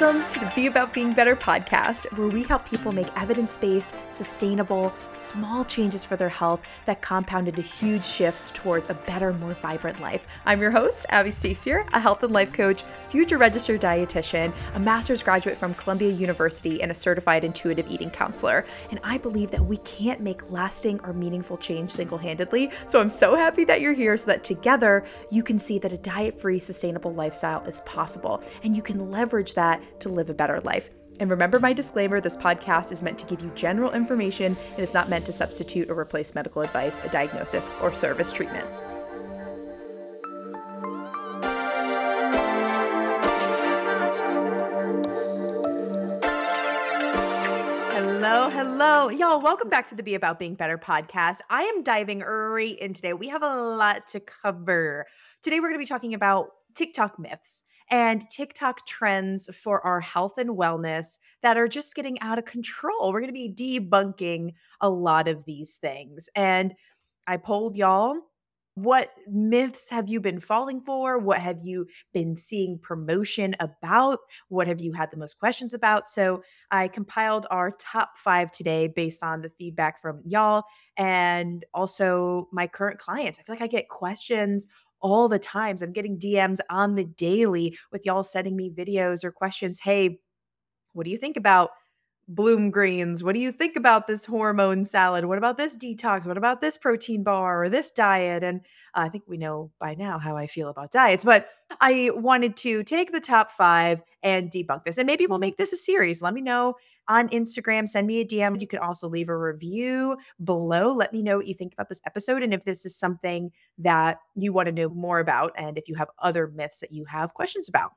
Welcome to the Be About Being Better podcast, where we help people make evidence based, sustainable, small changes for their health that compound into huge shifts towards a better, more vibrant life. I'm your host, Abbie Stasior, a health and life coach, future registered dietitian, a master's graduate from Columbia University, and a certified intuitive eating counselor. And I believe that we can't make lasting or meaningful change single handedly. So I'm so happy that you're here so that together you can see that a diet free, sustainable lifestyle is possible and you can leverage that that to live a better life. And remember my disclaimer this podcast is meant to give you general information and is not meant to substitute or replace medical advice, a diagnosis, or service treatment. Hello, hello. Y'all, welcome back to the Be About Being Better podcast. I am diving right in today. We have a lot to cover. Today, we're going to be talking about TikTok myths and TikTok trends for our health and wellness that are just getting out of control. We're going to be debunking a lot of these things. And I polled y'all what myths have you been falling for? What have you been seeing promotion about? What have you had the most questions about? So I compiled our top five today based on the feedback from y'all and also my current clients. I feel like I get questions all the times. I'm getting DMs on the daily with y'all sending me videos or questions. Hey, what do you think about bloom greens? What do you think about this hormone salad? What about this detox? What about this protein bar or this diet? And uh, I think we know by now how I feel about diets, but I wanted to take the top five and debunk this. And maybe we'll make this a series. Let me know on Instagram. Send me a DM. You can also leave a review below. Let me know what you think about this episode and if this is something that you want to know more about and if you have other myths that you have questions about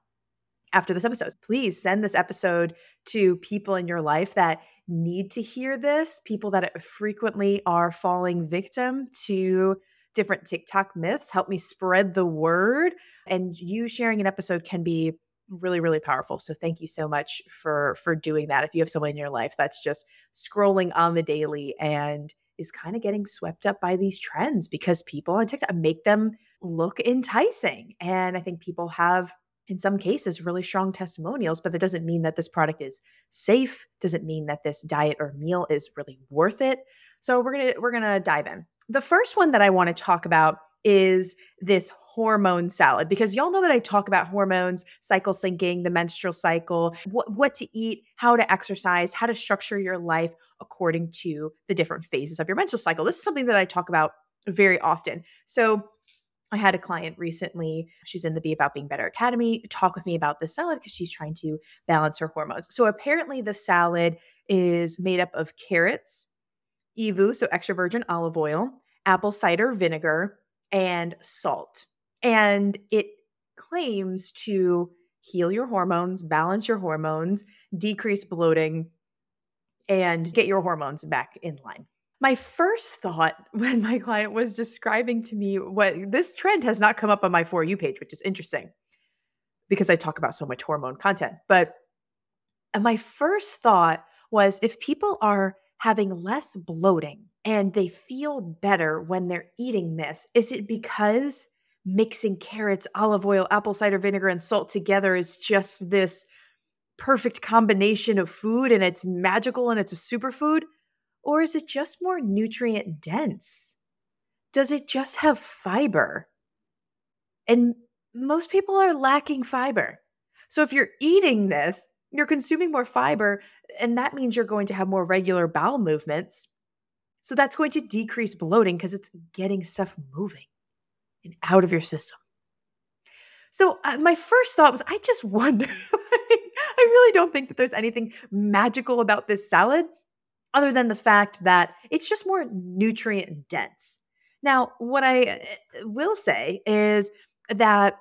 after this episode. Please send this episode to people in your life that need to hear this, people that frequently are falling victim to different TikTok myths. Help me spread the word. And you sharing an episode can be really really powerful so thank you so much for for doing that if you have someone in your life that's just scrolling on the daily and is kind of getting swept up by these trends because people on TikTok make them look enticing and i think people have in some cases really strong testimonials but that doesn't mean that this product is safe doesn't mean that this diet or meal is really worth it so we're going to we're going to dive in the first one that i want to talk about is this hormone salad because y'all know that I talk about hormones, cycle syncing, the menstrual cycle, what, what to eat, how to exercise, how to structure your life according to the different phases of your menstrual cycle. This is something that I talk about very often. So I had a client recently, she's in the Be About Being Better Academy, talk with me about the salad because she's trying to balance her hormones. So apparently the salad is made up of carrots, EVOO, so extra virgin olive oil, apple cider vinegar, and salt and it claims to heal your hormones, balance your hormones, decrease bloating, and get your hormones back in line. My first thought when my client was describing to me what this trend has not come up on my For You page, which is interesting because I talk about so much hormone content. But my first thought was if people are having less bloating and they feel better when they're eating this, is it because mixing carrots, olive oil, apple cider vinegar, and salt together is just this perfect combination of food and it's magical and it's a superfood? Or is it just more nutrient dense? Does it just have fiber? And most people are lacking fiber. So if you're eating this, you're consuming more fiber, and that means you're going to have more regular bowel movements. So that's going to decrease bloating because it's getting stuff moving and out of your system. So uh, my first thought was, I just wonder. I really don't think that there's anything magical about this salad, other than the fact that it's just more nutrient dense. Now, what I uh, will say is that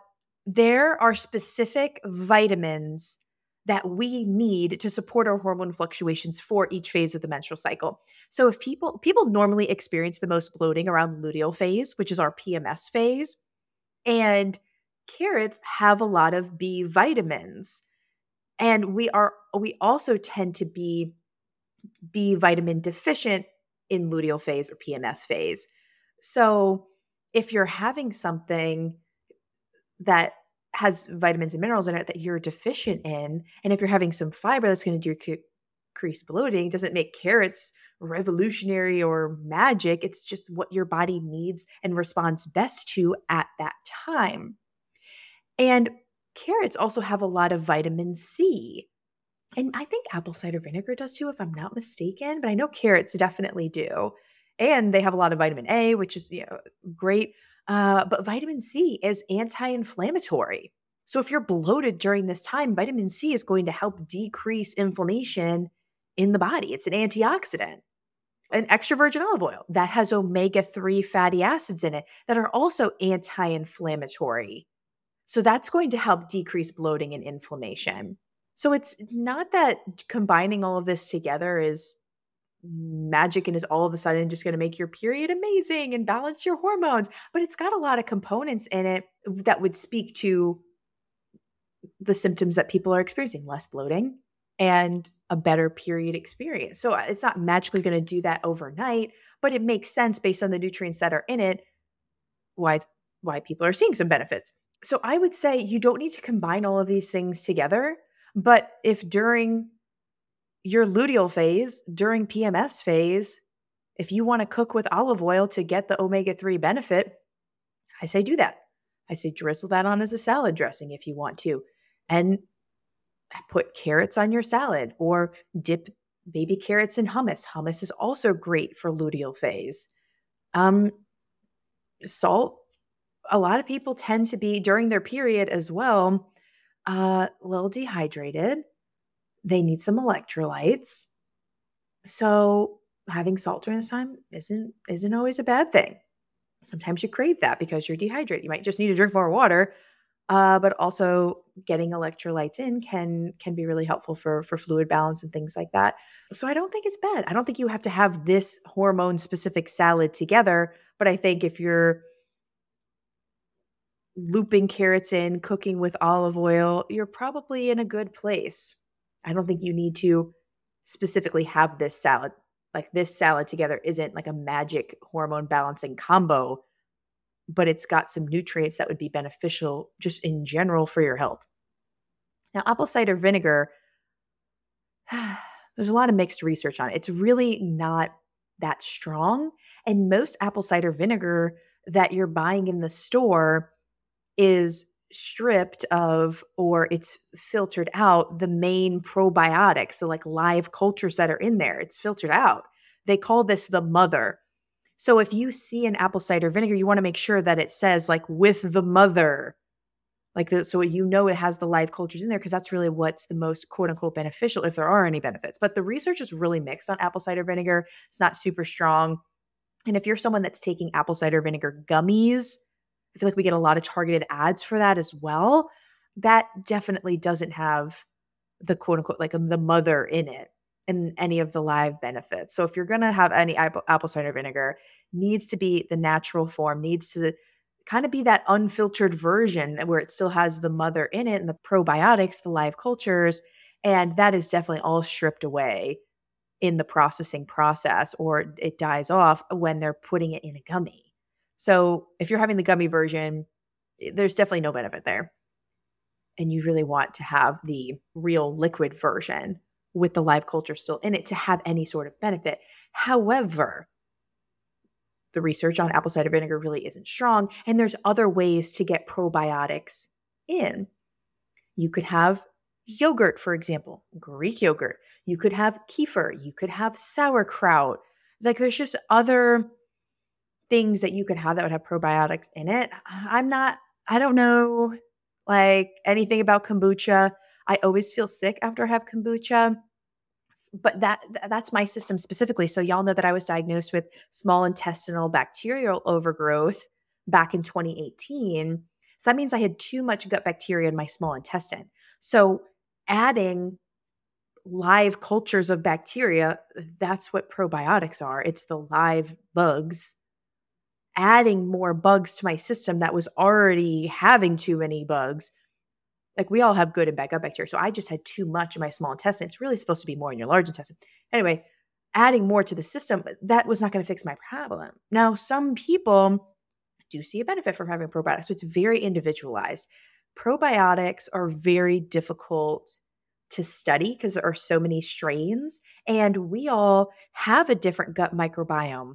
there are specific vitamins that we need to support our hormone fluctuations for each phase of the menstrual cycle. So if people people normally experience the most bloating around the luteal phase, which is our PMS phase, and carrots have a lot of B vitamins. And we are we also tend to be B vitamin deficient in luteal phase or PMS phase. So if you're having something that has vitamins and minerals in it that you're deficient in. And if you're having some fiber that's going to decrease bloating, doesn't make carrots revolutionary or magic. It's just what your body needs and responds best to at that time. And carrots also have a lot of vitamin C. And I think apple cider vinegar does too, if I'm not mistaken, but I know carrots definitely do. And they have a lot of vitamin A, which is you know, great. Uh, but vitamin C is anti inflammatory. So if you're bloated during this time, vitamin C is going to help decrease inflammation in the body. It's an antioxidant. An extra virgin olive oil that has omega 3 fatty acids in it that are also anti inflammatory. So that's going to help decrease bloating and inflammation. So it's not that combining all of this together is magic and is all of a sudden just going to make your period amazing and balance your hormones, but it's got a lot of components in it that would speak to the symptoms that people are experiencing less bloating and a better period experience. So uh, it's not magically going to do that overnight, but it makes sense based on the nutrients that are in it why why people are seeing some benefits. So I would say you don't need to combine all of these things together, but if during your luteal phase, during PMS phase, if you want to cook with olive oil to get the omega 3 benefit, I say do that. I say drizzle that on as a salad dressing if you want to. And put carrots on your salad or dip baby carrots in hummus. Hummus is also great for luteal phase. Um, salt, a lot of people tend to be during their period as well, uh, a little dehydrated. They need some electrolytes. So having salt during this time isn't isn't always a bad thing. Sometimes you crave that because you're dehydrated. You might just need to drink more water uh, but also getting electrolytes in can can be really helpful for for fluid balance and things like that. So I don't think it's bad. I don't think you have to have this hormone specific salad together, but I think if you're looping carrots in, cooking with olive oil, you're probably in a good place. I don't think you need to specifically have this salad. Like this salad together isn't like a magic hormone balancing combo but it's got some nutrients that would be beneficial just in general for your health. Now, apple cider vinegar, there's a lot of mixed research on it. It's really not that strong. And most apple cider vinegar that you're buying in the store is stripped of or it's filtered out the main probiotics, the like live cultures that are in there. It's filtered out. They call this the mother. So if you see an apple cider vinegar, you want to make sure that it says like with the mother, like the, so you know it has the live cultures in there because that's really what's the most quote unquote beneficial if there are any benefits. But the research is really mixed on apple cider vinegar. It's not super strong. And if you're someone that's taking apple cider vinegar gummies, I feel like we get a lot of targeted ads for that as well. That definitely doesn't have the quote unquote like um, the mother in it and any of the live benefits. So if you're going to have any apple, apple cider vinegar, needs to be the natural form, needs to kind of be that unfiltered version where it still has the mother in it and the probiotics, the live cultures, and that is definitely all stripped away in the processing process or it dies off when they're putting it in a gummy. So if you're having the gummy version, eh, there's definitely no benefit there. And you really want to have the real liquid version with the live culture still in it to have any sort of benefit. However, the research on apple cider vinegar really isn't strong, and there's other ways to get probiotics in. You could have yogurt, for example, Greek yogurt. You could have kefir. You could have sauerkraut. Like there's just other things that you could have that would have probiotics in it. I'm not, I don't know like anything about kombucha. I always feel sick after I have kombucha. But that that's my system specifically. So y'all know that I was diagnosed with small intestinal bacterial overgrowth back in 2018. So that means I had too much gut bacteria in my small intestine. So adding live cultures of bacteria, that's what probiotics are. It's the live bugs. Adding more bugs to my system that was already having too many bugs like we all have good and bad gut bacteria. So I just had too much in my small intestine. It's really supposed to be more in your large intestine. Anyway, adding more to the system, that was not going to fix my problem. Now, some people do see a benefit from having probiotics. So it's very individualized. probiotics are very difficult to study because there are so many strains, and we all have a different gut microbiome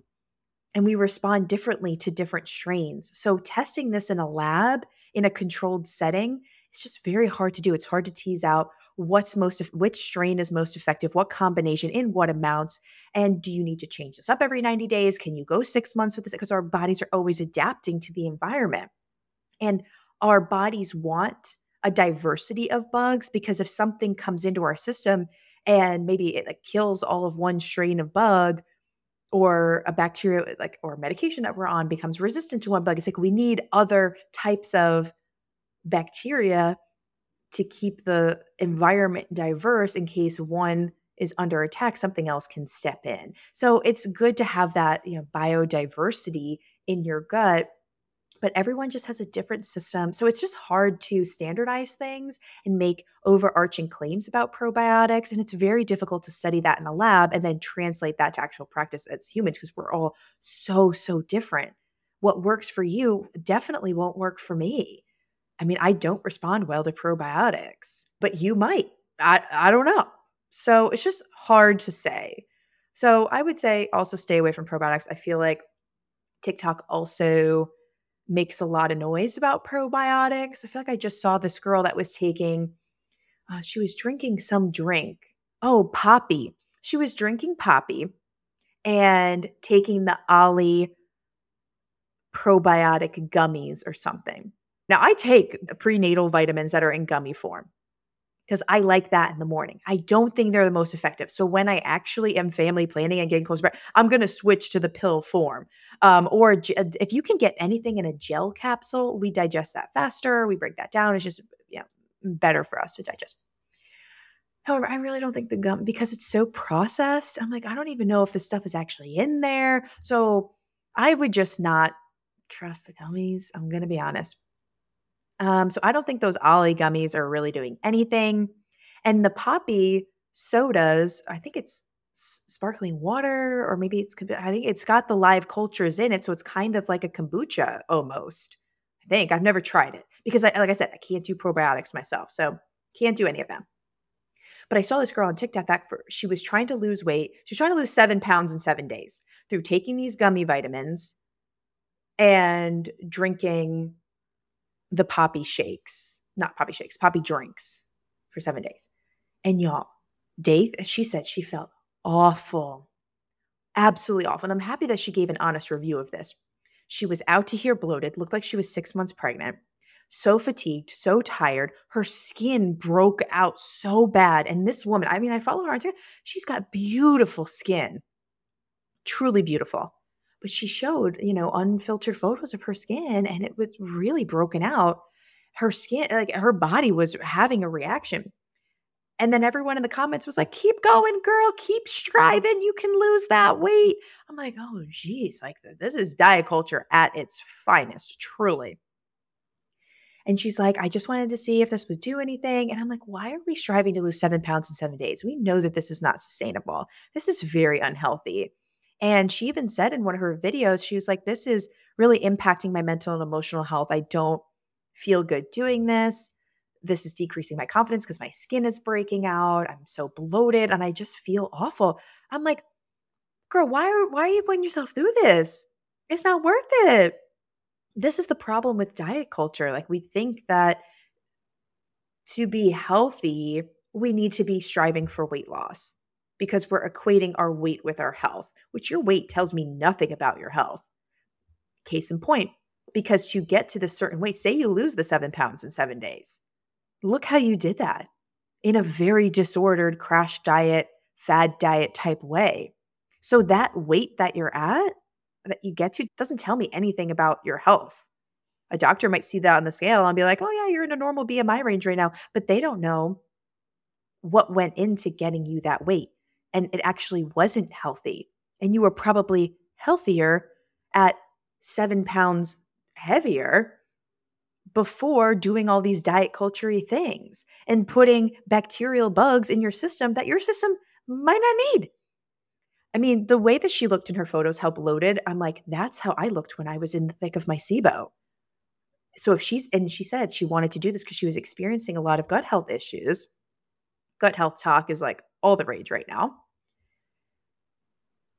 and we respond differently to different strains. So, testing this in a lab in a controlled setting is just very hard to do. It's hard to tease out what's most which strain is most effective, what combination, in what amounts, and do you need to change this up every 90 days? Can you go 6 months with this because our bodies are always adapting to the environment. And our bodies want a diversity of bugs because if something comes into our system and maybe it kills all of one strain of bug or a bacteria like or medication that we're on becomes resistant to one bug it's like we need other types of bacteria to keep the environment diverse in case one is under attack something else can step in. So it's good to have that you know biodiversity in your gut but everyone just has a different system. So it's just hard to standardize things and make overarching claims about probiotics. And it's very difficult to study that in a lab and then translate that to actual practice as humans because we're all so, so different. What works for you definitely won't work for me. I mean, I don't respond well to probiotics, but you might. I, I don't know. So it's just hard to say. So I would say also stay away from probiotics. I feel like TikTok also makes a lot of noise about probiotics. I feel like I just saw this girl that was taking, uh, she was drinking some drink. Oh, Poppi. She was drinking Poppi and taking the OLLY probiotic gummies or something. Now, I take prenatal vitamins that are in gummy form because I like that in the morning. I don't think they're the most effective. So when I actually am family planning and getting close, I'm going to switch to the pill form. Um, or uh, if you can get anything in a gel capsule, we digest that faster. We break that down. It's just yeah better for us to digest. However, I really don't think the gum because it's so processed. I'm like, I don't even know if this stuff is actually in there. So I would just not trust the gummies. I'm going to be honest. Um, so I don't think those OLLY gummies are really doing anything. And the Poppi sodas, I think it's sparkling water, or maybe it's, I think it's got the live cultures in it. So it's kind of like a kombucha almost. I think I've never tried it because, I, like I said, I can't do probiotics myself. So can't do any of them. But I saw this girl on TikTok that for, she was trying to lose weight. She's trying to lose seven pounds in seven days through taking these gummy vitamins and drinking the Poppi shakes, not Poppi shakes, Poppi drinks for seven days. And y'all, Dave, she said she felt awful, absolutely awful. And I'm happy that she gave an honest review of this. She was out to here bloated, looked like she was six months pregnant, so fatigued, so tired. Her skin broke out so bad. And this woman, I mean, I follow her on Twitter, she's got beautiful skin, truly beautiful but she showed, you know, unfiltered photos of her skin and it was really broken out. Her skin, like her body was having a reaction. And then everyone in the comments was like, keep going, girl, keep striving. You can lose that weight. I'm like, oh, geez, like this is diet culture at its finest, truly. And she's like, I just wanted to see if this would do anything. And I'm like, why are we striving to lose seven pounds in seven days? We know that this is not sustainable. This is very unhealthy. And she even said in one of her videos, she was like, This is really impacting my mental and emotional health. I don't feel good doing this. This is decreasing my confidence because my skin is breaking out. I'm so bloated and I just feel awful. I'm like, girl, why are why are you putting yourself through this? It's not worth it. This is the problem with diet culture. Like we think that to be healthy, we need to be striving for weight loss because we're equating our weight with our health, which your weight tells me nothing about your health. Case in point, because to get to the certain weight, say you lose the seven pounds in seven days, look how you did that in a very disordered crash diet, fad diet type way. So that weight that you're at, that you get to, doesn't tell me anything about your health. A doctor might see that on the scale and be like, oh, yeah, you're in a normal BMI range right now, but they don't know what went into getting you that weight and it actually wasn't healthy. And you were probably healthier at seven pounds heavier before doing all these diet culture things and putting bacterial bugs in your system that your system might not need. I mean, the way that she looked in her photos, how bloated, I'm like, that's how I looked when I was in the thick of my SIBO. So if she's, and she said she wanted to do this because she was experiencing a lot of gut health issues. Gut health talk is like all the rage right now.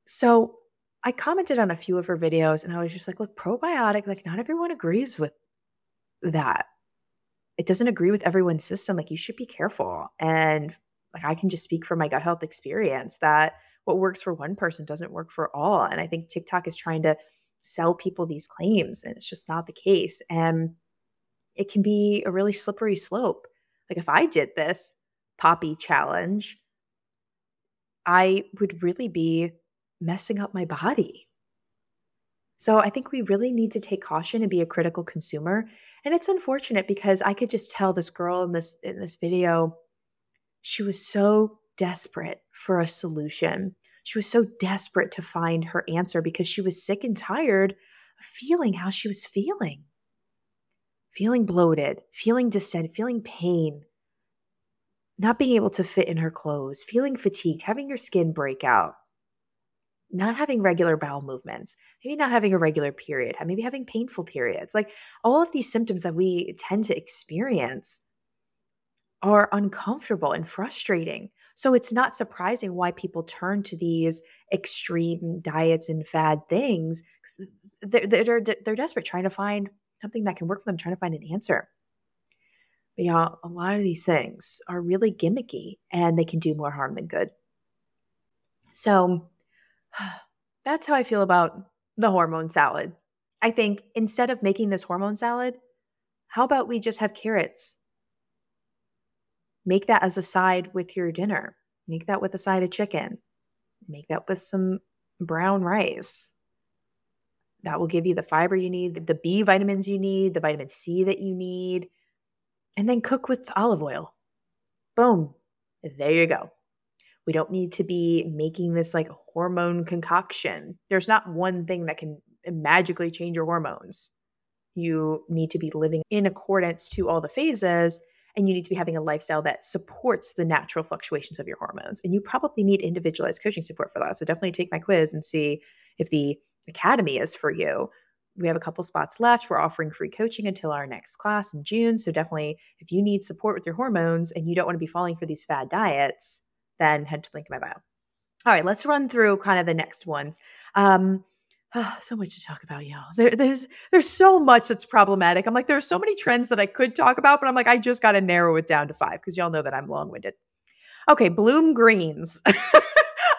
So I commented on a few of her videos and I was just like, look, probiotic, like not everyone agrees with that. It doesn't agree with everyone's system. Like you should be careful. And like I can just speak from my gut health experience that what works for one person doesn't work for all. And I think TikTok is trying to sell people these claims and it's just not the case. And it can be a really slippery slope. Like if I did this Poppi challenge, I would really be messing up my body. So I think we really need to take caution and be a critical consumer. And it's unfortunate because I could just tell this girl in this in this video she was so desperate for a solution. She was so desperate to find her answer because she was sick and tired of feeling how she was feeling. Feeling bloated, feeling distended, feeling pain, not being able to fit in her clothes, feeling fatigued, having your skin break out not having regular bowel movements, maybe not having a regular period, maybe having painful periods. Like all of these symptoms that we tend to experience are uncomfortable and frustrating. So it's not surprising why people turn to these extreme diets and fad things because they're, they're, they're desperate trying to find something that can work for them, trying to find an answer. But yeah, a lot of these things are really gimmicky and they can do more harm than good. So That's how I feel about the hormone salad. I think instead of making this hormone salad, how about we just have carrots? Make that as a side with your dinner. Make that with a side of chicken. Make that with some brown rice. That will give you the fiber you need, the B vitamins you need, the vitamin C that you need, and then cook with olive oil. Boom. There you go. We don't need to be making this like hormone concoction. There's not one thing that can magically change your hormones. You need to be living in accordance to all the phases and you need to be having a lifestyle that supports the natural fluctuations of your hormones. And you probably need individualized coaching support for that. So definitely take my quiz and see if the academy is for you. We have a couple spots left. We're offering free coaching until our next class in June. So definitely, if you need support with your hormones and you don't want to be falling for these fad diets, then head to link in my bio. All right, let's run through kind of the next ones. Um, oh, so much to talk about, y'all. There, there's there's so much that's problematic. I'm like, there's so many trends that I could talk about, but I'm like, I just got to narrow it down to five because y'all know that I'm long winded. Okay, bloom greens.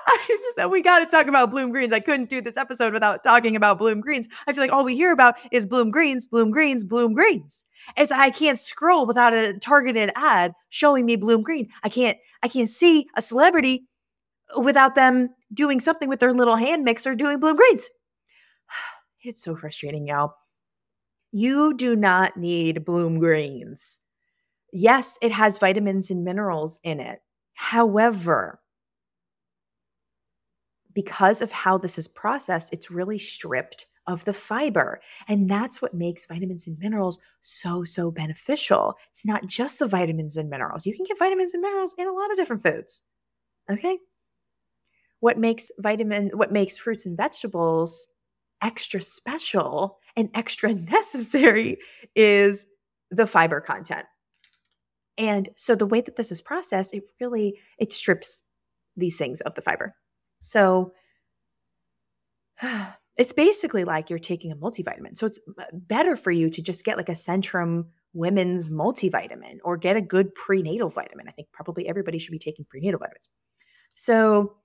I just said we got to talk about bloom greens. I couldn't do this episode without talking about bloom greens. I feel like all we hear about is bloom greens, bloom greens, bloom greens. It's I can't scroll without a targeted ad showing me bloom green. I can't I can't see a celebrity without them doing something with their little hand mixer doing bloom greens. It's so frustrating, y'all. You do not need bloom greens. Yes, it has vitamins and minerals in it. However, because of how this is processed, it's really stripped of the fiber. And that's what makes vitamins and minerals so, so beneficial. It's not just the vitamins and minerals. You can get vitamins and minerals in a lot of different foods. Okay. What makes vitamin, what makes fruits and vegetables extra special and extra necessary is the fiber content. And so the way that this is processed, it really it strips these things of the fiber. So it's basically like you're taking a multivitamin. So it's better for you to just get like a Centrum women's multivitamin or get a good prenatal vitamin. I think probably everybody should be taking prenatal vitamins. So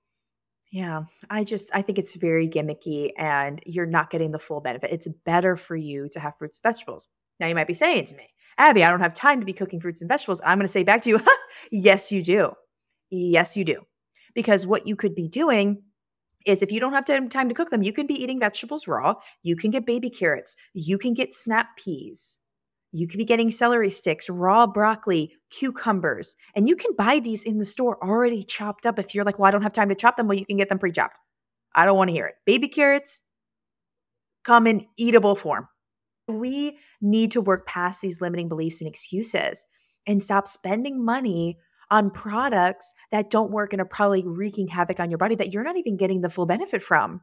yeah, I just I think it's very gimmicky and you're not getting the full benefit. It's better for you to have fruits and vegetables. Now you might be saying to me, Abbie, I don't have time to be cooking fruits and vegetables. I'm going to say back to you, yes, you do. Yes, you do. Because what you could be doing is if you don't have time to cook them, you can be eating vegetables raw. You can get baby carrots. You can get snap peas. You could be getting celery sticks, raw broccoli, cucumbers, and you can buy these in the store already chopped up. If you're like, well, I don't have time to chop them, well, you can get them pre chopped. I don't want to hear it. Baby carrots come in eatable form. We need to work past these limiting beliefs and excuses and stop spending money on products that don't work and are probably wreaking havoc on your body that you're not even getting the full benefit from.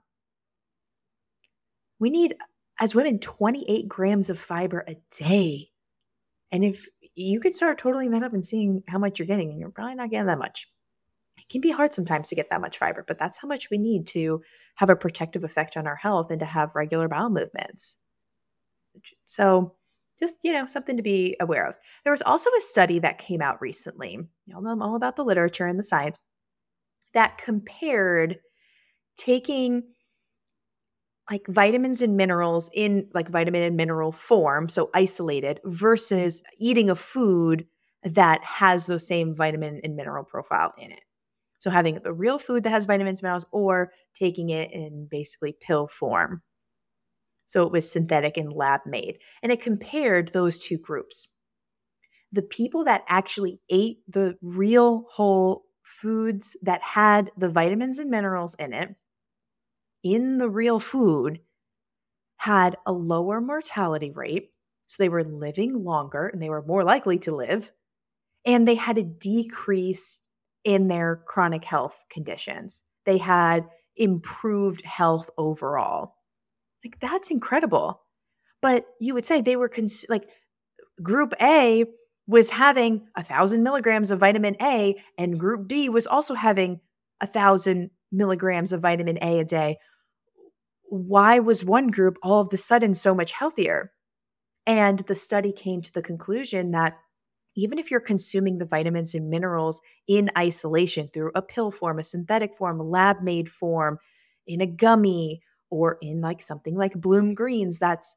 We need as women, 28 grams of fiber a day. And if you could start totaling that up and seeing how much you're getting, and you're probably not getting that much. It can be hard sometimes to get that much fiber, but that's how much we need to have a protective effect on our health and to have regular bowel movements. So, just you know, something to be aware of. There was also a study that came out recently. Y'all know I'm all about the literature and the science that compared taking like vitamins and minerals in like vitamin and mineral form, so isolated, versus eating a food that has those same vitamin and mineral profile in it. So having the real food that has vitamins and minerals or taking it in basically pill form. So it was synthetic and lab made. And it compared those two groups. The people that actually ate the real whole foods that had the vitamins and minerals in it in the real food had a lower mortality rate. So they were living longer and they were more likely to live. And they had a decrease in their chronic health conditions. They had improved health overall. Like, that's incredible. But you would say they were cons- like group A was having a thousand milligrams of vitamin A, and group B was also having a thousand milligrams of vitamin A a day why was one group all of a sudden so much healthier? And the study came to the conclusion that even if you're consuming the vitamins and minerals in isolation through a pill form, a synthetic form, lab made form, in a gummy, or in like something like Bloom Greens that's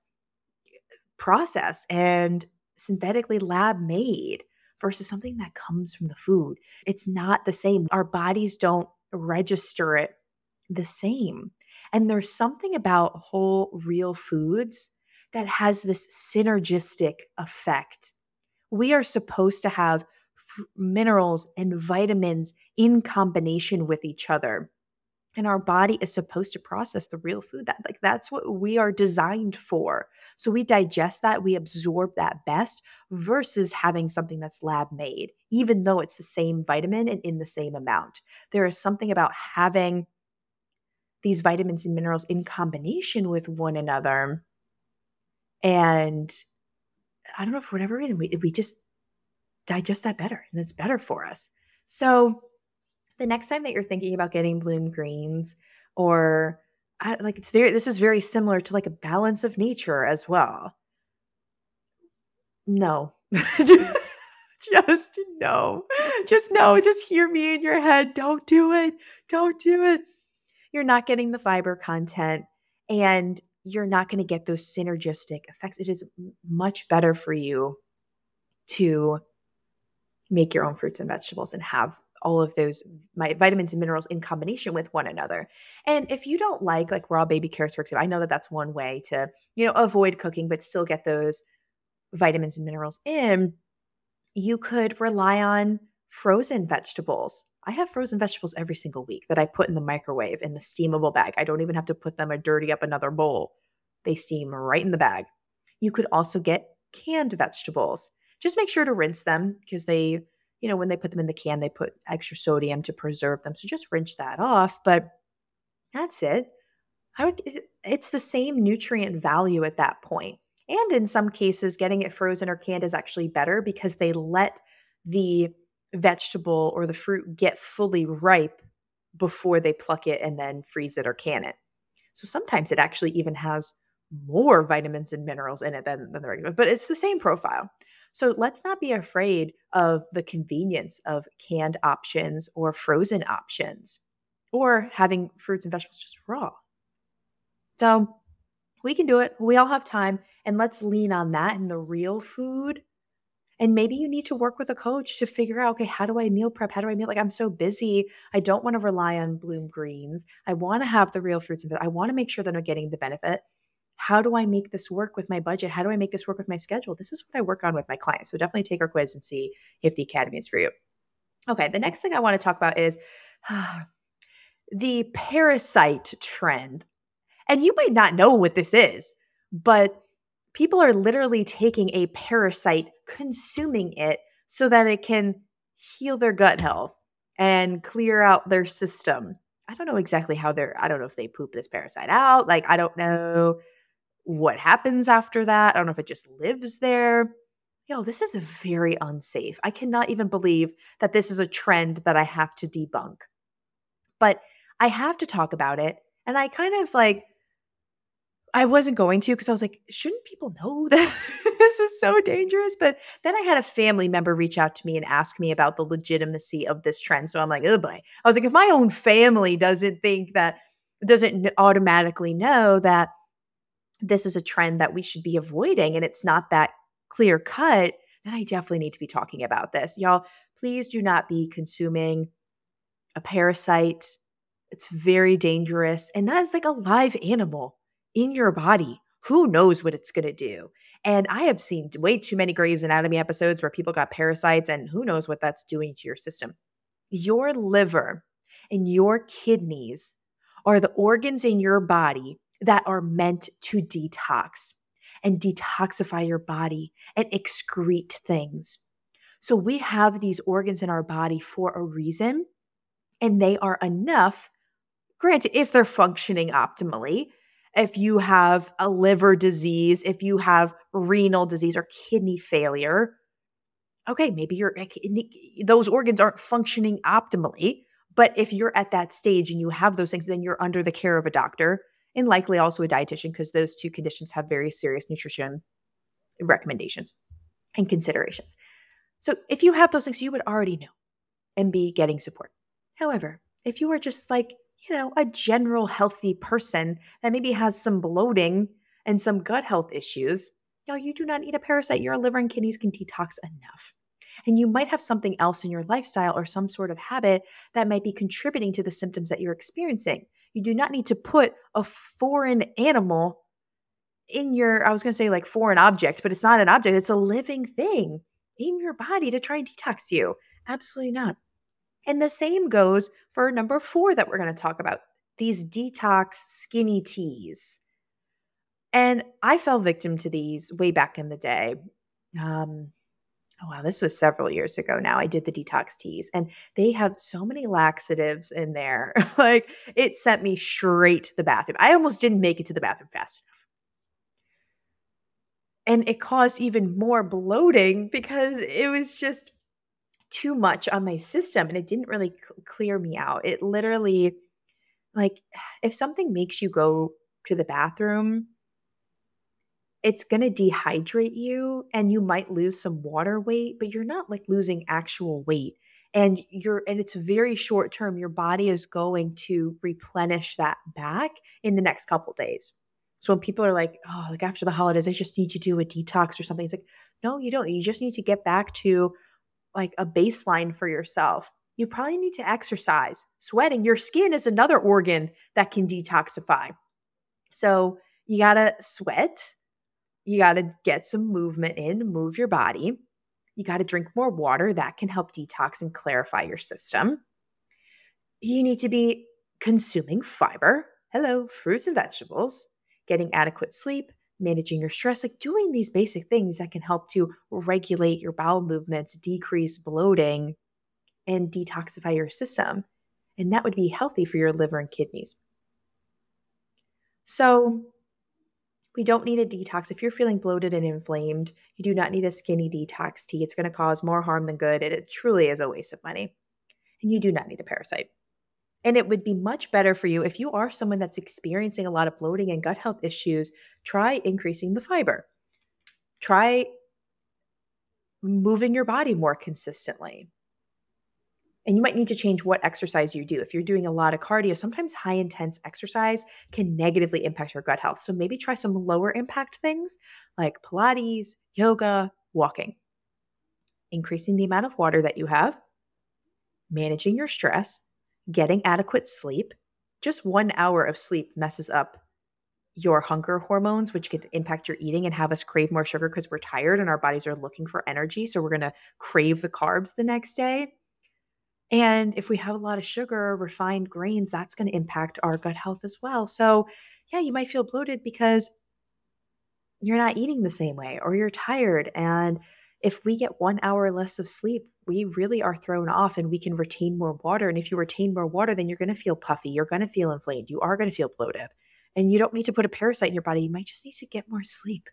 eh, processed and synthetically lab made versus something that comes from the food, it's not the same. Our bodies don't register it the same. And there's something about whole, real foods that has this synergistic effect. We are supposed to have f- minerals and vitamins in combination with each other. And our body is supposed to process the real food that like that's what we are designed for. So we digest that, we absorb that best versus having something that's lab made, even though it's the same vitamin and in the same amount. There is something about having these vitamins and minerals in combination with one another. And I don't know, for whatever reason, we, we just digest that better and it's better for us. So the next time that you're thinking about getting bloom greens or I, like it's very, this is very similar to like a balance of nature as well. No. just no. Just no. Just hear me in your head. Don't do it. Don't do it you're not getting the fiber content and you're not going to get those synergistic effects. It is much better for you to make your own fruits and vegetables and have all of those my vitamins and minerals in combination with one another. And if you don't like like raw baby carrots, for example, I know that that's one way to you know avoid cooking but still get those vitamins and minerals in. You could rely on frozen vegetables. I have frozen vegetables every single week that I put in the microwave in the steamable bag. I don't even have to put them or dirty up another bowl. They steam right in the bag. You could also get canned vegetables. Just make sure to rinse them because they, you know, when they put them in the can, they put extra sodium to preserve them. So just rinse that off. But that's it. I would, it's the same nutrient value at that point. And in some cases, getting it frozen or canned is actually better because they let the vegetable or the fruit get fully ripe before they pluck it and then freeze it or can it. So sometimes it actually even has more vitamins and minerals in it than, than the regular, but it's the same profile. So let's not be afraid of the convenience of canned options or frozen options or having fruits and vegetables just raw. So we can do it. We all have time. And let's lean on that and the real food and maybe you need to work with a coach to figure out, okay, how do I meal prep? How do I meal? Like, I'm so busy. I don't want to rely on bloom greens. I want to have the real fruits and I want to make sure that I'm getting the benefit. How do I make this work with my budget? How do I make this work with my schedule? This is what I work on with my clients. So definitely take our quiz and see if the academy is for you. Okay, the next thing I want to talk about is uh, the parasite trend. And you might not know what this is, but people are literally taking a parasite, consuming it so that it can heal their gut health and clear out their system. I don't know exactly how they're, I don't know if they poop this parasite out. Like, I don't know what happens after that. I don't know if it just lives there. Yo, this is very unsafe. I cannot even believe that this is a trend that I have to debunk. But I have to talk about it. And I kind of like, I wasn't going to because I was like, shouldn't people know that this is so dangerous? But then I had a family member reach out to me and ask me about the legitimacy of this trend. So I'm like, oh boy. I was like, if my own family doesn't think that, doesn't automatically know that this is a trend that we should be avoiding and it's not that clear cut, then I definitely need to be talking about this. Y'all, please do not be consuming a parasite. It's very dangerous. And that is like a live animal in your body. Who knows what it's going to do? And I have seen way too many Grey's Anatomy episodes where people got parasites, and who knows what that's doing to your system. Your liver and your kidneys are the organs in your body that are meant to detox and detoxify your body and excrete things. So we have these organs in our body for a reason, and they are enough. Granted, if they're functioning optimally, if you have a liver disease, if you have renal disease or kidney failure, okay, maybe your eh, those organs aren't functioning optimally. But if you're at that stage and you have those things, then you're under the care of a doctor and likely also a dietitian because those two conditions have very serious nutrition recommendations and considerations. So if you have those things, you would already know and be getting support. However, if you are just like, you know, a general healthy person that maybe has some bloating and some gut health issues, you know, you do not need a parasite. Your liver and kidneys can detox enough. And you might have something else in your lifestyle or some sort of habit that might be contributing to the symptoms that you're experiencing. You do not need to put a foreign animal in your, I was going to say like foreign object, but it's not an object, it's a living thing in your body to try and detox you. Absolutely not. And the same goes for number four that we're going to talk about these detox skinny teas. And I fell victim to these way back in the day. Um, oh wow, this was several years ago now. I did the detox teas and they have so many laxatives in there. like it sent me straight to the bathroom. I almost didn't make it to the bathroom fast enough. And it caused even more bloating because it was just too much on my system and it didn't really clear me out. It literally, like, if something makes you go to the bathroom, it's going to dehydrate you and you might lose some water weight, but you're not like losing actual weight. And you're, and it's very short term. Your body is going to replenish that back in the next couple days. So when people are like, oh, like after the holidays, I just need to do a detox or something, it's like, no, you don't. You just need to get back to like a baseline for yourself. You probably need to exercise. Sweating, your skin is another organ that can detoxify. So you got to sweat you got to get some movement in, move your body. You got to drink more water. That can help detox and clarify your system. You need to be consuming fiber. Hello, fruits and vegetables, getting adequate sleep, managing your stress, like doing these basic things that can help to regulate your bowel movements, decrease bloating, and detoxify your system. And that would be healthy for your liver and kidneys. So, we don't need a detox. If you're feeling bloated and inflamed, you do not need a skinny detox tea. It's going to cause more harm than good. And it truly is a waste of money. And you do not need a parasite. And it would be much better for you if you are someone that's experiencing a lot of bloating and gut health issues, try increasing the fiber. Try moving your body more consistently. And you might need to change what exercise you do. If you're doing a lot of cardio, sometimes high intense exercise can negatively impact your gut health. So maybe try some lower impact things like Pilates, yoga, walking. Increasing the amount of water that you have, managing your stress, getting adequate sleep. Just one hour of sleep messes up your hunger hormones, which can impact your eating and have us crave more sugar because we're tired and our bodies are looking for energy. So we're going to crave the carbs the next day. And if we have a lot of sugar, refined grains, that's going to impact our gut health as well. So, yeah, you might feel bloated because you're not eating the same way or you're tired. And if we get one hour less of sleep, we really are thrown off and we can retain more water. And if you retain more water, then you're going to feel puffy. You're going to feel inflamed. You are going to feel bloated. And you don't need to put a parasite in your body. You might just need to get more sleep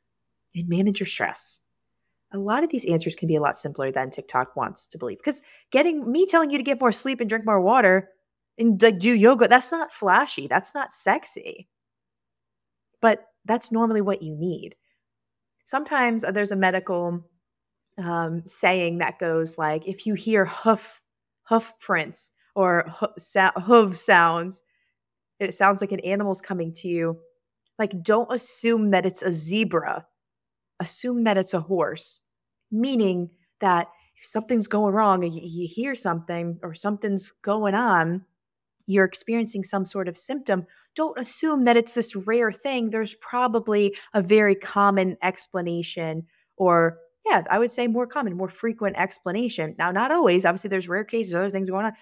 and manage your stress. A lot of these answers can be a lot simpler than TikTok wants to believe. Because getting me telling you to get more sleep and drink more water and like do yoga, that's not flashy. That's not sexy. But that's normally what you need. Sometimes uh, there's a medical um, saying that goes like, if you hear hoof hoof prints or hoof sounds, it sounds like an animal's coming to you. Like, don't assume that it's a zebra. Assume that it's a horse, meaning that if something's going wrong and you, you hear something or something's going on, you're experiencing some sort of symptom, don't assume that it's this rare thing. There's probably a very common explanation, or yeah, I would say more common, more frequent explanation. Now, not always. Obviously, there's rare cases, other things going on,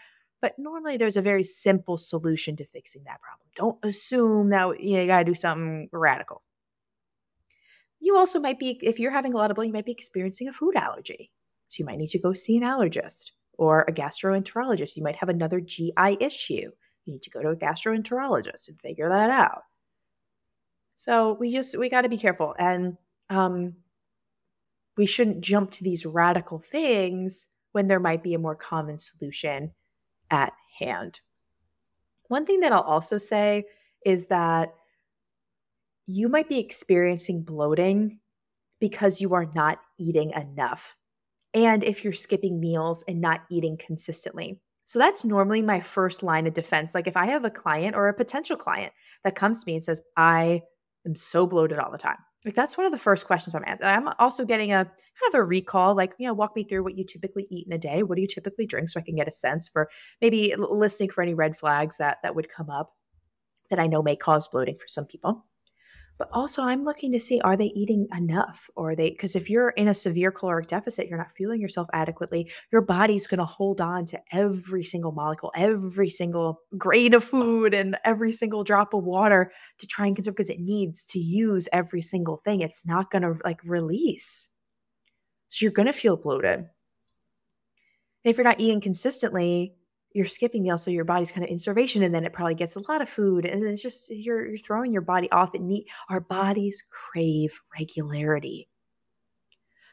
but normally there's a very simple solution to fixing that problem. Don't assume that you, know, you got to do something radical. You also might be, if you're having a lot of blood, you might be experiencing a food allergy. So you might need to go see an allergist or a gastroenterologist. You might have another GI issue. You need to go to a gastroenterologist and figure that out. So we just we got to be careful, and um, we shouldn't jump to these radical things when there might be a more common solution at hand. One thing that I'll also say is that you might be experiencing bloating because you are not eating enough and if you're skipping meals and not eating consistently. So that's normally my first line of defense. Like if I have a client or a potential client that comes to me and says, I am so bloated all the time. Like that's one of the first questions I'm asking. I'm also getting a kind of a recall, like, you know, walk me through what you typically eat in a day. What do you typically drink? So I can get a sense for maybe listening for any red flags that that would come up that I know may cause bloating for some people but also I'm looking to see are they eating enough or are they because if you're in a severe caloric deficit, you're not fueling yourself adequately, your body's going to hold on to every single molecule, every single grain of food and every single drop of water to try and conserve because it needs to use every single thing. It's not going to like release. So you're going to feel bloated. And if you're not eating consistently, you're skipping meals so your body's kind of in starvation and then it probably gets a lot of food and it's just you're you're throwing your body off and need our bodies crave regularity.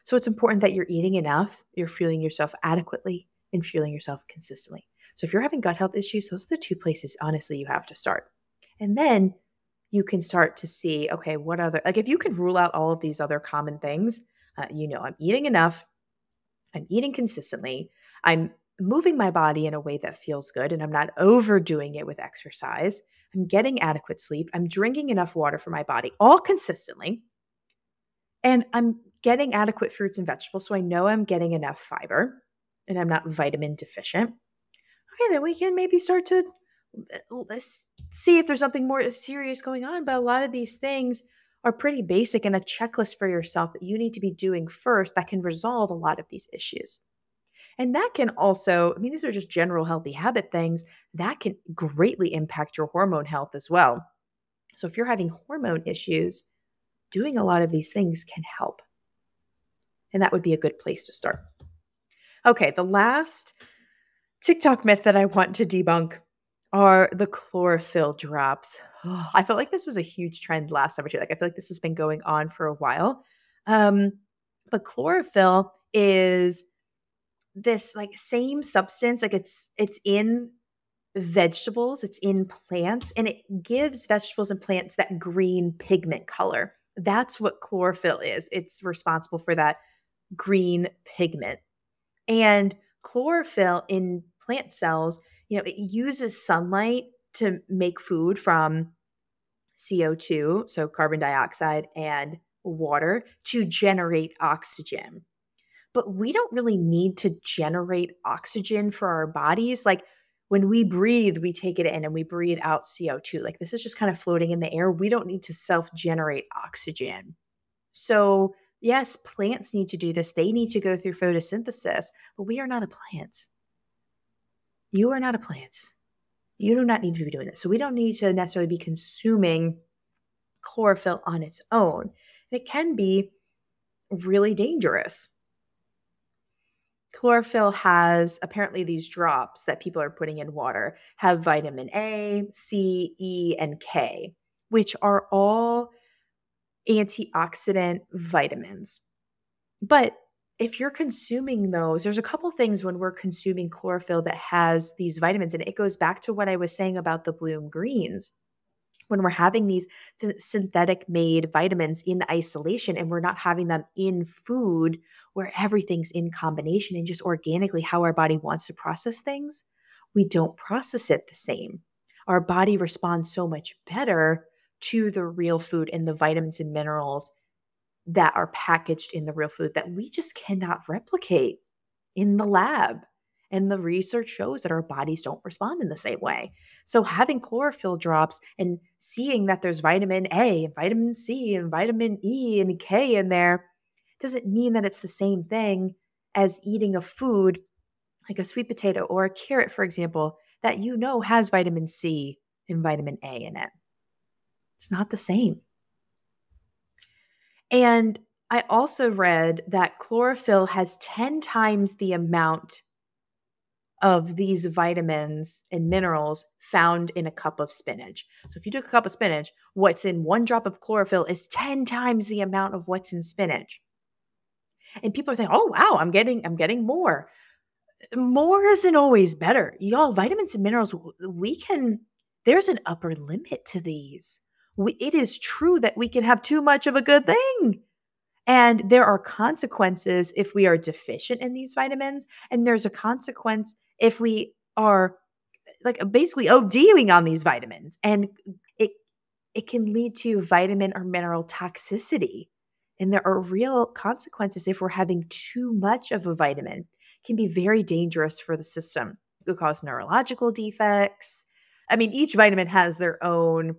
So it's important that you're eating enough you're fueling yourself adequately and fueling yourself consistently. So if you're having gut health issues those are the two places honestly you have to start. And then you can start to see okay what other like if you can rule out all of these other common things uh, you know i'm eating enough i'm eating consistently i'm moving my body in a way that feels good and I'm not overdoing it with exercise. I'm getting adequate sleep. I'm drinking enough water for my body, all consistently. And I'm getting adequate fruits and vegetables. So I know I'm getting enough fiber and I'm not vitamin deficient. Okay, then we can maybe start to uh, see if there's something more serious going on. But a lot of these things are pretty basic and a checklist for yourself that you need to be doing first that can resolve a lot of these issues. And that can also, I mean, these are just general healthy habit things that can greatly impact your hormone health as well. So if you're having hormone issues, doing a lot of these things can help. And that would be a good place to start. Okay, the last TikTok myth that I want to debunk are the chlorophyll drops. Oh, I felt like this was a huge trend last summer too. Like I feel like this has been going on for a while. Um, but chlorophyll is this like same substance like it's it's in vegetables it's in plants and it gives vegetables and plants that green pigment color. That's what chlorophyll is. It's responsible for that green pigment. And chlorophyll in plant cells you know it uses sunlight to make food from CO2 so carbon dioxide and water to generate oxygen but we don't really need to generate oxygen for our bodies. Like when we breathe, we take it in and we breathe out CO2. Like this is just kind of floating in the air. We don't need to self generate oxygen. So, yes, plants need to do this. They need to go through photosynthesis, but we are not a plant. You are not a plant. You do not need to be doing this. So, we don't need to necessarily be consuming chlorophyll on its own. It can be really dangerous chlorophyll has apparently these drops that people are putting in water have vitamin A, C, E, and K. which are all antioxidant vitamins. But if you're consuming those, there's a couple things when we're consuming chlorophyll that has these vitamins. And it goes back to what I was saying about the Bloom Greens. When we're having these th- synthetic made vitamins in isolation and we're not having them in food where everything's in combination and just organically how our body wants to process things, we don't process it the same. Our body responds so much better to the real food and the vitamins and minerals that are packaged in the real food that we just cannot replicate in the lab. And the research shows that our bodies don't respond in the same way. So, having chlorophyll drops and seeing that there's vitamin A and vitamin C and vitamin E and K in there doesn't mean that it's the same thing as eating a food like a sweet potato or a carrot, for example, that you know has vitamin C and vitamin A in it. It's not the same. And I also read that chlorophyll has 10 times the amount of these vitamins and minerals found in a cup of spinach. So if you took a cup of spinach, what's in one drop of chlorophyll is 10 times the amount of what's in spinach. And people are saying, "Oh wow, I'm getting I'm getting more." More isn't always better. Y'all, vitamins and minerals we can there's an upper limit to these we, it is true that we can have too much of a good thing. And there are consequences if we are deficient in these vitamins. And there's a consequence if we are like basically ODing on these vitamins. And it it can lead to vitamin or mineral toxicity. And there are real consequences if we're having too much of a vitamin. It can be very dangerous for the system. It could cause neurological defects. I mean, each vitamin has their own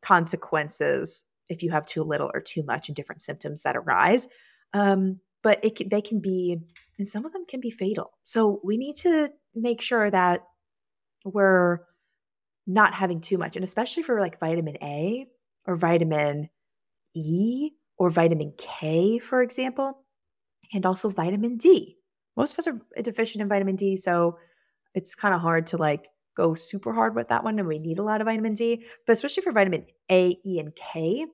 consequences if you have too little or too much and different symptoms that arise. Um, but it can, they can be, and some of them can be fatal. So we need to make sure that we're not having too much, and especially for like vitamin A or vitamin E or vitamin K, for example, and also vitamin D. Most of us are deficient in vitamin D, so it's kind of hard to like go super hard with that one and we need a lot of vitamin D, but especially for vitamin A, E, and K,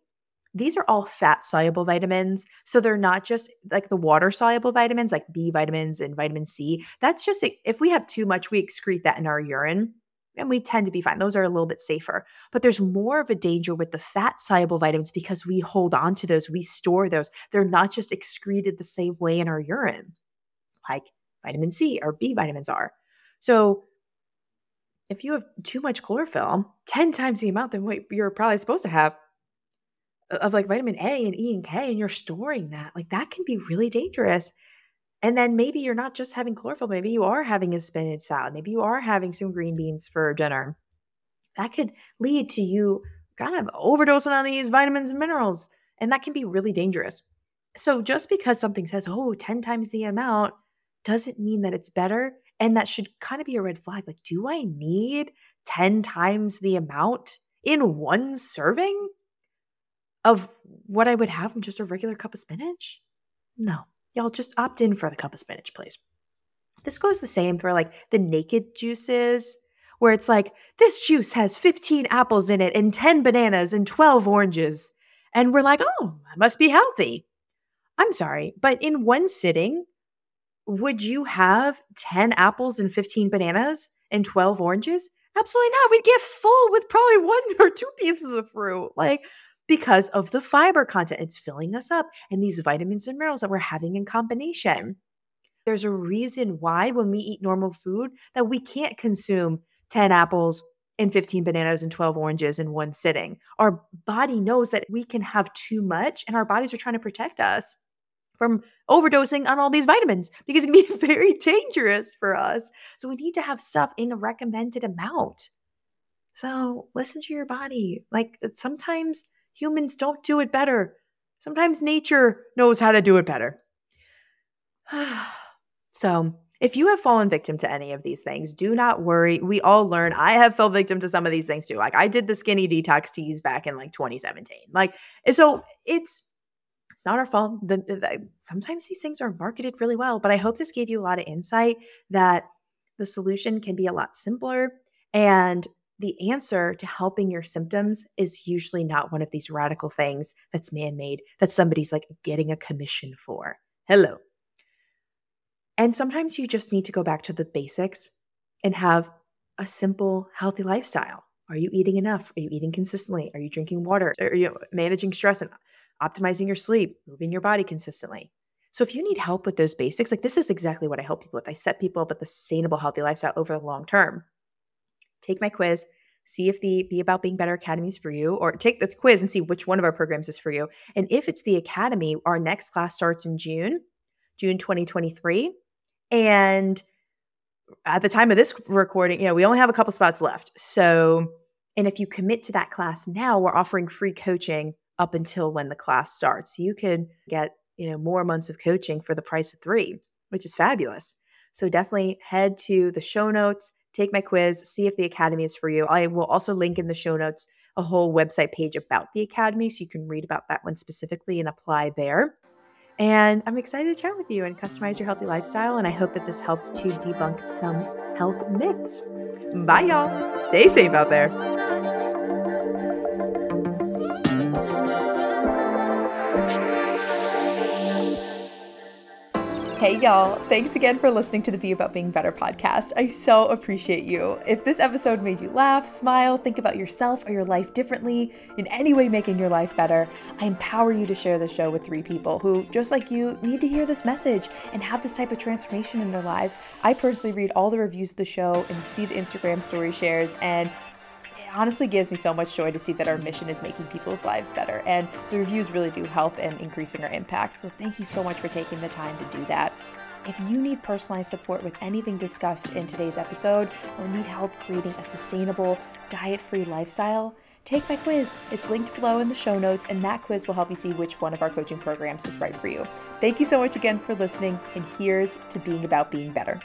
these are all fat soluble vitamins. So they're not just like the water soluble vitamins like B vitamins and vitamin C. That's just if we have too much, we excrete that in our urine and we tend to be fine. Those are a little bit safer. But there's more of a danger with the fat soluble vitamins because we hold on to those, we store those. They're not just excreted the same way in our urine like vitamin C or B vitamins are. So if you have too much chlorophyll, 10 times the amount than what you're probably supposed to have of like vitamin A and E and K, and you're storing that, like that can be really dangerous. And then maybe you're not just having chlorophyll, maybe you are having a spinach salad, maybe you are having some green beans for dinner. That could lead to you kind of overdosing on these vitamins and minerals, and that can be really dangerous. So just because something says, oh, 10 times the amount, doesn't mean that it's better and that should kind of be a red flag. Like, do I need 10 times the amount in one serving of what I would have in just a regular cup of spinach? No. Y'all just opt in for the cup of spinach, please. This goes the same for like the naked juices, where it's like, this juice has 15 apples in it and 10 bananas and 12 oranges. And we're like, oh, that must be healthy. I'm sorry, but in one sitting, would you have 10 apples and 15 bananas and 12 oranges? Absolutely not. We'd get full with probably one or two pieces of fruit. Like, because of the fiber content, it's filling us up and these vitamins and minerals that we're having in combination. There's a reason why when we eat normal food that we can't consume 10 apples and 15 bananas and 12 oranges in one sitting. Our body knows that we can have too much and our bodies are trying to protect us from overdosing on all these vitamins because it can be very dangerous for us. So we need to have stuff in a recommended amount. So listen to your body. Like sometimes humans don't do it better. Sometimes nature knows how to do it better. so if you have fallen victim to any of these things, do not worry. We all learn. I have fell victim to some of these things too. Like I did the skinny detox teas back in like 2017. Like so it's it's not our fault. The, the, the, sometimes these things are marketed really well, but I hope this gave you a lot of insight that the solution can be a lot simpler and the answer to helping your symptoms is usually not one of these radical things that's man made, that somebody's like getting a commission for. Hello. And sometimes you just need to go back to the basics and have a simple, healthy lifestyle. Are you eating enough? Are you eating consistently? Are you drinking water? Are you managing stress and optimizing your sleep, moving your body consistently? So if you need help with those basics, like this is exactly what I help people with. I set people up with a sustainable, healthy lifestyle over the long term. Take my quiz, see if the Be About Being Better Academy is for you, or take the quiz and see which one of our programs is for you. And if it's the Academy, our next class starts in June, June 2023. And at the time of this recording, you know, we only have a couple spots left. So, and if you commit to that class now, we're offering free coaching up until when the class starts. You could get, you know, more months of coaching for the price of 3, which is fabulous. So definitely head to the show notes, take my quiz, see if the academy is for you. I will also link in the show notes a whole website page about the academy so you can read about that one specifically and apply there. And I'm excited to chat with you and customize your healthy lifestyle. And I hope that this helps to debunk some health myths. Bye, y'all. Stay safe out there. Hey, y'all. Thanks again for listening to the Be About Being Better podcast. I so appreciate you. If this episode made you laugh, smile, think about yourself or your life differently, in any way making your life better, I empower you to share the show with three people who, just like you, need to hear this message and have this type of transformation in their lives. I personally read all the reviews of the show and see the Instagram story shares, and honestly gives me so much joy to see that our mission is making people's lives better. And the reviews really do help in increasing our impact. So thank you so much for taking the time to do that. If you need personalized support with anything discussed in today's episode or need help creating a sustainable, diet free lifestyle, take my quiz. It's linked below in the show notes, and that quiz will help you see which one of our coaching programs is right for you. Thank you so much again for listening, and here's to being about being better.